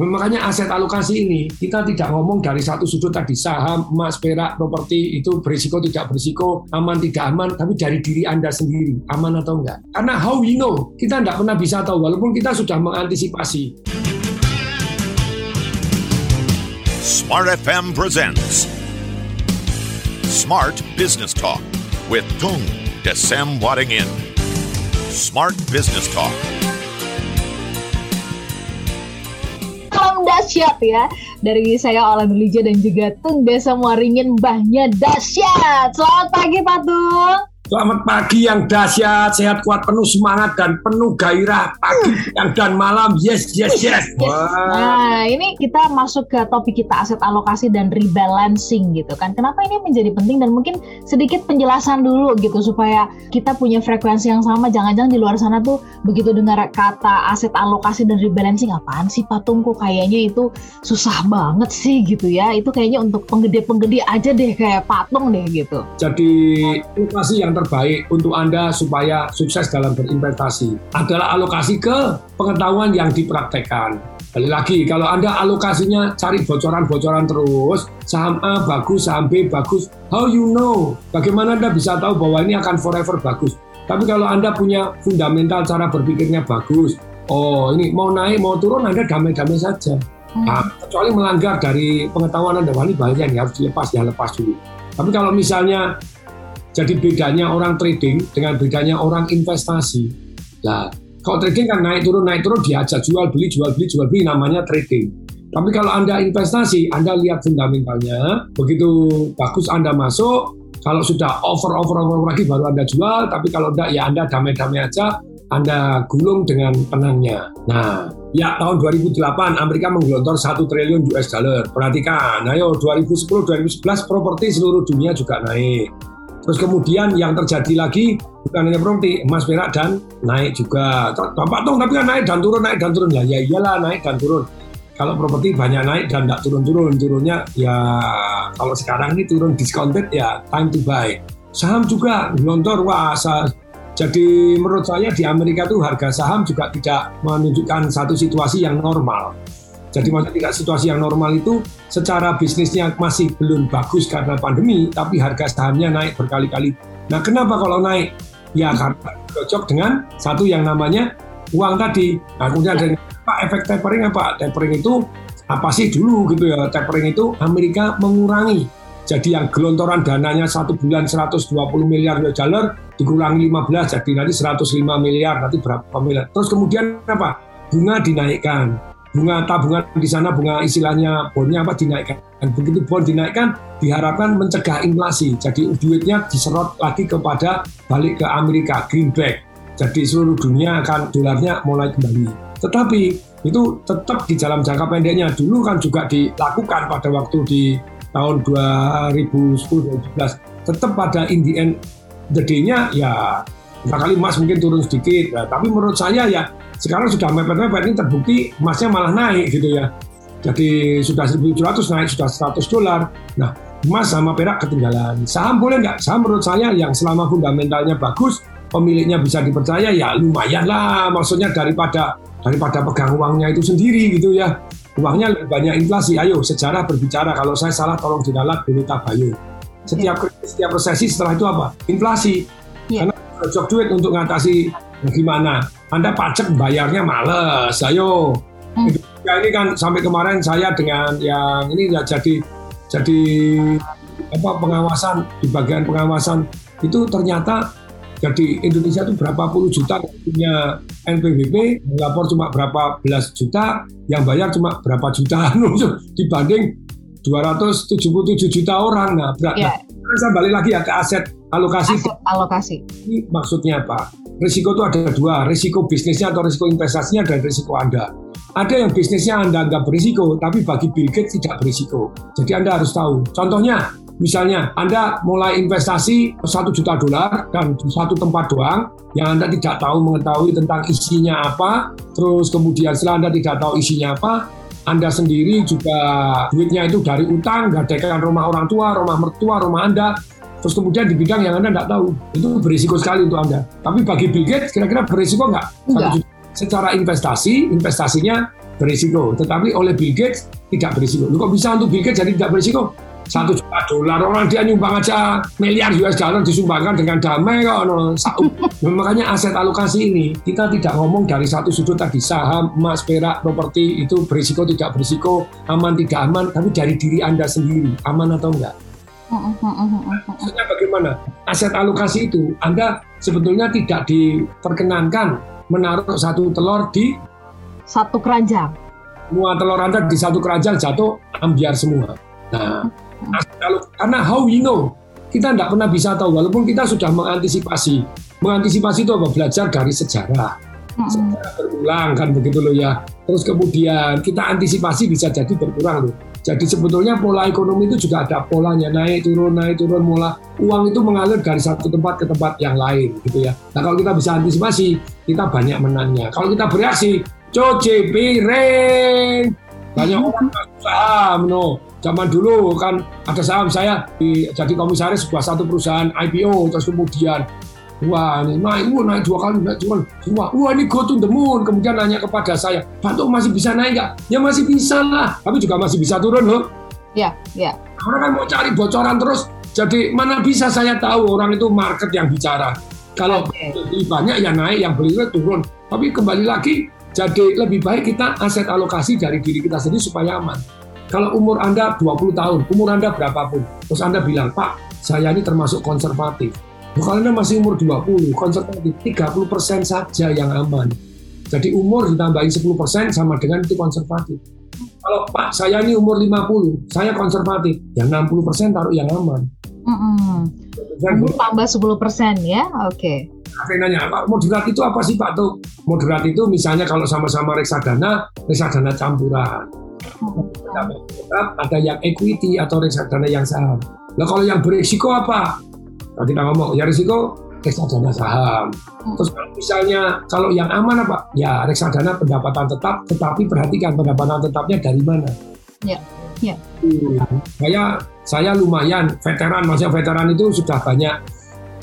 Makanya aset alokasi ini kita tidak ngomong dari satu sudut tadi saham, emas, perak, properti itu berisiko tidak berisiko, aman tidak aman, tapi dari diri Anda sendiri aman atau enggak. Karena how we know, kita tidak pernah bisa tahu walaupun kita sudah mengantisipasi. Smart FM presents Smart Business Talk with Tung Desem Wadding In. Smart Business Talk. Salam dahsyat ya dari saya Ola Nurlija dan juga Tung Desa Waringin mbahnya dahsyat. Selamat pagi Pak Tung. Selamat pagi yang dahsyat, sehat kuat, penuh semangat dan penuh gairah pagi, siang dan malam. Yes, yes, yes. Wah. Nah, ini kita masuk ke topik kita aset alokasi dan rebalancing gitu kan. Kenapa ini menjadi penting dan mungkin sedikit penjelasan dulu gitu supaya kita punya frekuensi yang sama. Jangan-jangan di luar sana tuh begitu dengar kata aset alokasi dan rebalancing apaan sih patungku kayaknya itu susah banget sih gitu ya. Itu kayaknya untuk penggede-penggede aja deh kayak patung deh gitu. Jadi alokasi yang terbaik untuk Anda supaya sukses dalam berinvestasi adalah alokasi ke pengetahuan yang dipraktekkan. Kali lagi, kalau Anda alokasinya cari bocoran-bocoran terus, saham A bagus, saham B bagus, how you know? Bagaimana Anda bisa tahu bahwa ini akan forever bagus? Tapi kalau Anda punya fundamental cara berpikirnya bagus, oh ini mau naik, mau turun, Anda damai-damai saja. Nah, kecuali melanggar dari pengetahuan Anda, wah ini bahaya nih, harus dilepas, ya lepas dulu. Tapi kalau misalnya jadi bedanya orang trading dengan bedanya orang investasi. Nah, kalau trading kan naik turun naik turun diajak jual beli jual beli jual beli namanya trading. Tapi kalau Anda investasi, Anda lihat fundamentalnya, begitu bagus Anda masuk, kalau sudah over over over lagi baru Anda jual, tapi kalau enggak ya Anda damai-damai aja, anda gulung dengan tenangnya. Nah, ya tahun 2008 Amerika menggelontor 1 triliun US dollar. Perhatikan, ayo 2010-2011 properti seluruh dunia juga naik. Terus kemudian yang terjadi lagi bukan hanya properti, emas perak dan naik juga. Tampak dong, tapi kan naik dan turun, naik dan turun. Ya, ya iyalah naik dan turun. Kalau properti banyak naik dan tidak turun-turun, turunnya ya kalau sekarang ini turun discounted ya time to buy. Saham juga gelontor, wah jadi menurut saya di Amerika tuh harga saham juga tidak menunjukkan satu situasi yang normal. Jadi maksudnya tidak situasi yang normal itu secara bisnisnya masih belum bagus karena pandemi, tapi harga sahamnya naik berkali-kali. Nah kenapa kalau naik? Ya karena cocok dengan satu yang namanya uang tadi. Nah kemudian ada apa efek tapering apa? Tapering itu apa sih dulu gitu ya? Tapering itu Amerika mengurangi. Jadi yang gelontoran dananya satu bulan 120 miliar US dollar dikurangi 15 jadi nanti 105 miliar nanti berapa miliar. Terus kemudian apa? Bunga dinaikkan bunga tabungan di sana bunga istilahnya bondnya apa dinaikkan. Dan begitu bond dinaikkan diharapkan mencegah inflasi. Jadi duitnya diserot lagi kepada balik ke Amerika greenback jadi seluruh dunia akan dolarnya mulai kembali. Tetapi itu tetap di dalam jangka pendeknya. Dulu kan juga dilakukan pada waktu di tahun 2010-2011 tetap pada in the end gedenya ya kali emas mungkin turun sedikit. Nah, tapi menurut saya ya sekarang sudah mepet-mepet ini terbukti emasnya malah naik gitu ya. Jadi sudah 1.700 naik sudah 100 dolar. Nah, emas sama perak ketinggalan. Saham boleh nggak? Saham menurut saya yang selama fundamentalnya bagus, pemiliknya bisa dipercaya ya lumayan lah. Maksudnya daripada daripada pegang uangnya itu sendiri gitu ya. Uangnya lebih banyak inflasi. Ayo sejarah berbicara. Kalau saya salah tolong diralat dulu tabayun. Setiap krisis, setiap resesi setelah itu apa? Inflasi. Ya. Karena cocok duit untuk mengatasi gimana anda pajak bayarnya males, ayo. Hmm. Ya ini kan sampai kemarin saya dengan yang ini ya jadi jadi apa pengawasan di bagian pengawasan itu ternyata jadi Indonesia itu berapa puluh juta punya NPWP melapor cuma berapa belas juta yang bayar cuma berapa juta dibanding 277 juta orang nah berat yeah. nah, saya balik lagi ya ke aset alokasi aset alokasi ini maksudnya apa risiko itu ada dua, risiko bisnisnya atau risiko investasinya dan risiko Anda. Ada yang bisnisnya Anda anggap berisiko, tapi bagi Bill Gates tidak berisiko. Jadi Anda harus tahu. Contohnya, misalnya Anda mulai investasi satu juta dolar dan satu tempat doang, yang Anda tidak tahu mengetahui tentang isinya apa, terus kemudian setelah Anda tidak tahu isinya apa, anda sendiri juga duitnya itu dari utang, gadaikan rumah orang tua, rumah mertua, rumah Anda, terus kemudian di bidang yang Anda tidak tahu, itu berisiko sekali untuk Anda. Tapi bagi Bill Gates, kira-kira berisiko nggak? Enggak. Secara investasi, investasinya berisiko. Tetapi oleh Bill Gates tidak berisiko. Lu kok bisa untuk Bill Gates jadi tidak berisiko? Satu juta dolar orang dia nyumbang aja miliar US dollar disumbangkan dengan damai kok no. makanya aset alokasi ini kita tidak ngomong dari satu sudut tadi saham emas perak properti itu berisiko tidak berisiko aman tidak aman tapi dari diri anda sendiri aman atau enggak Maksudnya bagaimana? Aset alokasi itu Anda sebetulnya tidak diperkenankan menaruh satu telur di satu keranjang. Semua telur Anda di satu keranjang jatuh ambiar semua. Nah, kalau karena how we know kita tidak pernah bisa tahu walaupun kita sudah mengantisipasi mengantisipasi itu apa belajar dari sejarah sejarah berulang kan begitu loh ya. Terus kemudian kita antisipasi bisa jadi berkurang loh. Jadi sebetulnya pola ekonomi itu juga ada polanya naik turun naik turun mula uang itu mengalir dari satu tempat ke tempat yang lain gitu ya. Nah kalau kita bisa antisipasi kita banyak menangnya. Kalau kita bereaksi cuci piring. Banyak orang saham no. Zaman dulu kan ada saham saya di, jadi komisaris sebuah satu perusahaan IPO terus kemudian wah ini naik, wah naik dua kali naik cuma wah, wah ini go to the moon kemudian nanya kepada saya Pak masih bisa naik nggak? Ya masih bisa lah. Tapi juga masih bisa turun loh. Ya ya. Orang kan mau cari bocoran terus jadi mana bisa saya tahu orang itu market yang bicara. Kalau okay. lebih banyak ya naik yang beli turun. Tapi kembali lagi jadi lebih baik kita aset alokasi dari diri kita sendiri supaya aman. Kalau umur Anda 20 tahun, umur Anda berapapun, terus Anda bilang, Pak, saya ini termasuk konservatif. Nah, kalau Anda masih umur 20, konservatif, 30% saja yang aman. Jadi umur ditambahin 10% sama dengan itu konservatif. Kalau Pak, saya ini umur 50, saya konservatif, ya 60% taruh yang aman. Mm -hmm. Umur tambah 10% ya, oke. Okay. Saya nanya, Pak, moderat itu apa sih Pak tuh? Moderat itu misalnya kalau sama-sama reksadana, reksadana campuran tetap ada yang equity atau reksadana yang saham. Nah kalau yang berisiko apa? Kalau kita ngomong ya risiko reksadana saham. Terus kalau misalnya kalau yang aman apa? Ya reksadana pendapatan tetap, tetapi perhatikan pendapatan tetapnya dari mana? Ya, ya. Saya saya lumayan veteran, maksudnya veteran itu sudah banyak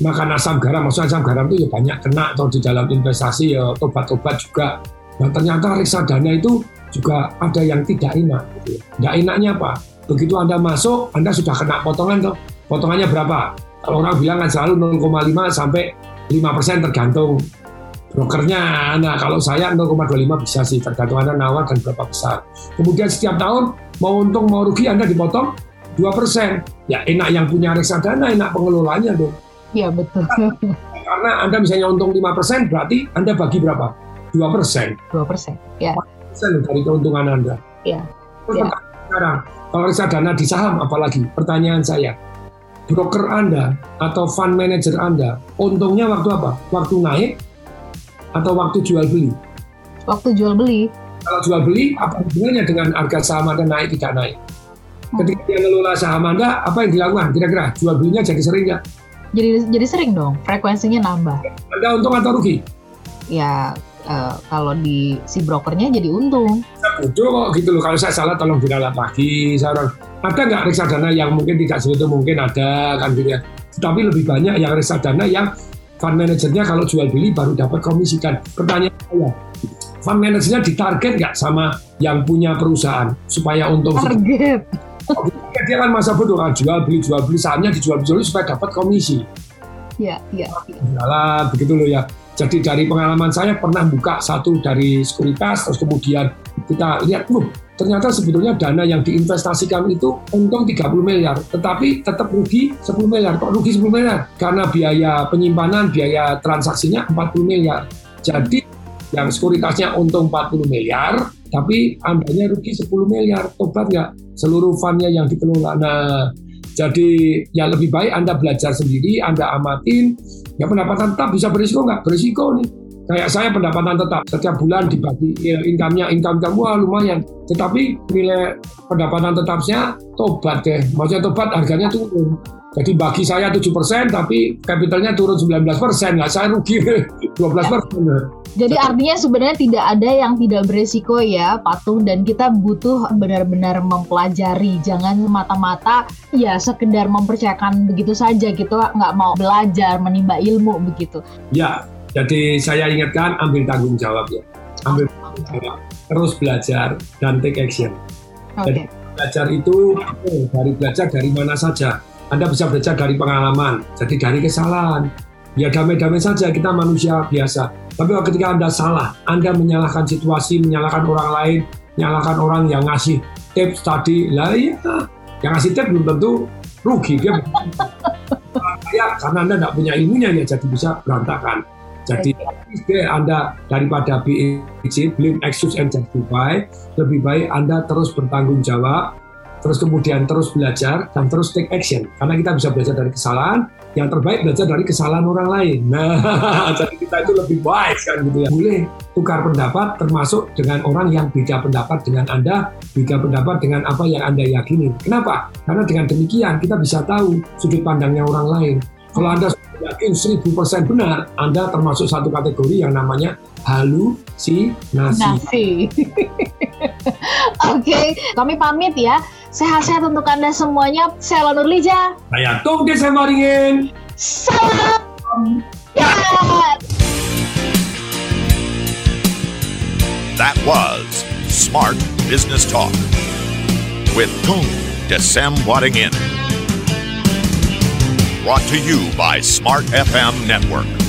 makan asam garam, maksudnya asam garam itu ya banyak kena atau di dalam investasi ya tobat-tobat juga. Nah ternyata reksadana itu juga ada yang tidak enak. Gitu. Tidak enaknya apa? Begitu Anda masuk, Anda sudah kena potongan tuh. Potongannya berapa? Kalau orang bilang kan selalu 0,5 sampai 5 persen tergantung brokernya. Nah kalau saya 0,25 bisa sih tergantung Anda nawar dan berapa besar. Kemudian setiap tahun mau untung mau rugi Anda dipotong 2 persen. Ya enak yang punya reksadana, enak pengelolanya dong. Iya betul. Karena Anda misalnya untung 5 persen berarti Anda bagi berapa? 2 persen. 2 persen, ya dari keuntungan Anda. Iya. Ya. Sekarang, kalau reksadana di saham apalagi, pertanyaan saya, broker Anda atau fund manager Anda, untungnya waktu apa? Waktu naik atau waktu jual beli? Waktu jual beli. Kalau jual beli, apa hubungannya dengan harga saham Anda naik tidak naik? Hmm. Ketika dia ngelola saham Anda, apa yang dilakukan? Kira-kira jual belinya jadi sering nggak? Jadi jadi sering dong, frekuensinya nambah. Anda untung atau rugi? Ya uh, kalau di si brokernya jadi untung. Bodoh kok gitu loh. Kalau saya salah tolong diralat lagi. Saya ada nggak reksadana yang mungkin tidak segitu mungkin ada kan gitu ya. Tapi lebih banyak yang reksadana yang fund manajernya kalau jual beli baru dapat komisi kan. Pertanyaan saya, fund manajernya ditarget nggak sama yang punya perusahaan supaya untung? Target. Dia kan masa bodoh kan jual beli jual beli sahamnya dijual beli supaya dapat komisi. Iya, iya. Ya. begitu loh ya. Jadi dari pengalaman saya pernah buka satu dari sekuritas, terus kemudian kita lihat, loh ternyata sebetulnya dana yang diinvestasikan itu untung 30 miliar, tetapi tetap rugi 10 miliar. Kok rugi 10 miliar? Karena biaya penyimpanan, biaya transaksinya 40 miliar. Jadi yang sekuritasnya untung 40 miliar, tapi andanya rugi 10 miliar. Tobat nggak seluruh fundnya yang dikelola? Nah, jadi ya lebih baik Anda belajar sendiri, Anda amatin, ya pendapatan tetap bisa berisiko nggak? Berisiko nih. Kayak saya pendapatan tetap setiap bulan dibagi ya, income-nya, income kamu wah lumayan. Tetapi nilai pendapatan tetapnya tobat deh. Maksudnya tobat harganya turun. Jadi bagi saya 7% tapi kapitalnya turun 19%. Nggak saya rugi 12%. Jadi artinya sebenarnya tidak ada yang tidak beresiko ya patung dan kita butuh benar-benar mempelajari jangan mata-mata ya sekedar mempercayakan begitu saja gitu nggak mau belajar menimba ilmu begitu. Ya jadi saya ingatkan ambil tanggung jawab ya ambil tanggung jawab terus belajar dan take action. Oke. Jadi belajar itu oh, dari belajar dari mana saja. Anda bisa belajar dari pengalaman, jadi dari kesalahan. Ya damai-damai saja kita manusia biasa. Tapi ketika Anda salah, Anda menyalahkan situasi, menyalahkan orang lain, menyalahkan orang yang ngasih tips tadi, lah ya, yang ngasih tips belum tentu rugi dia ya karena anda tidak punya ilmunya ya jadi bisa berantakan jadi okay. anda daripada BEC blame excuse and justify lebih baik anda terus bertanggung jawab terus kemudian terus belajar dan terus take action. Karena kita bisa belajar dari kesalahan yang terbaik belajar dari kesalahan orang lain. Nah jadi kita itu lebih baik kan gitu ya. Boleh tukar pendapat termasuk dengan orang yang beda pendapat dengan anda beda pendapat dengan apa yang anda yakini. Kenapa? Karena dengan demikian kita bisa tahu sudut pandangnya orang lain. Kalau anda yakin 1000% benar anda termasuk satu kategori yang namanya halusinasi Nasi. Oke, kami pamit ya. Sehat-sehat untuk Anda semuanya. Saya Lana Nurlija. Saya Tung Desa Maringin. Salam. That was Smart Business Talk with Tung Desem Wadding In. Brought to you by Smart FM Network.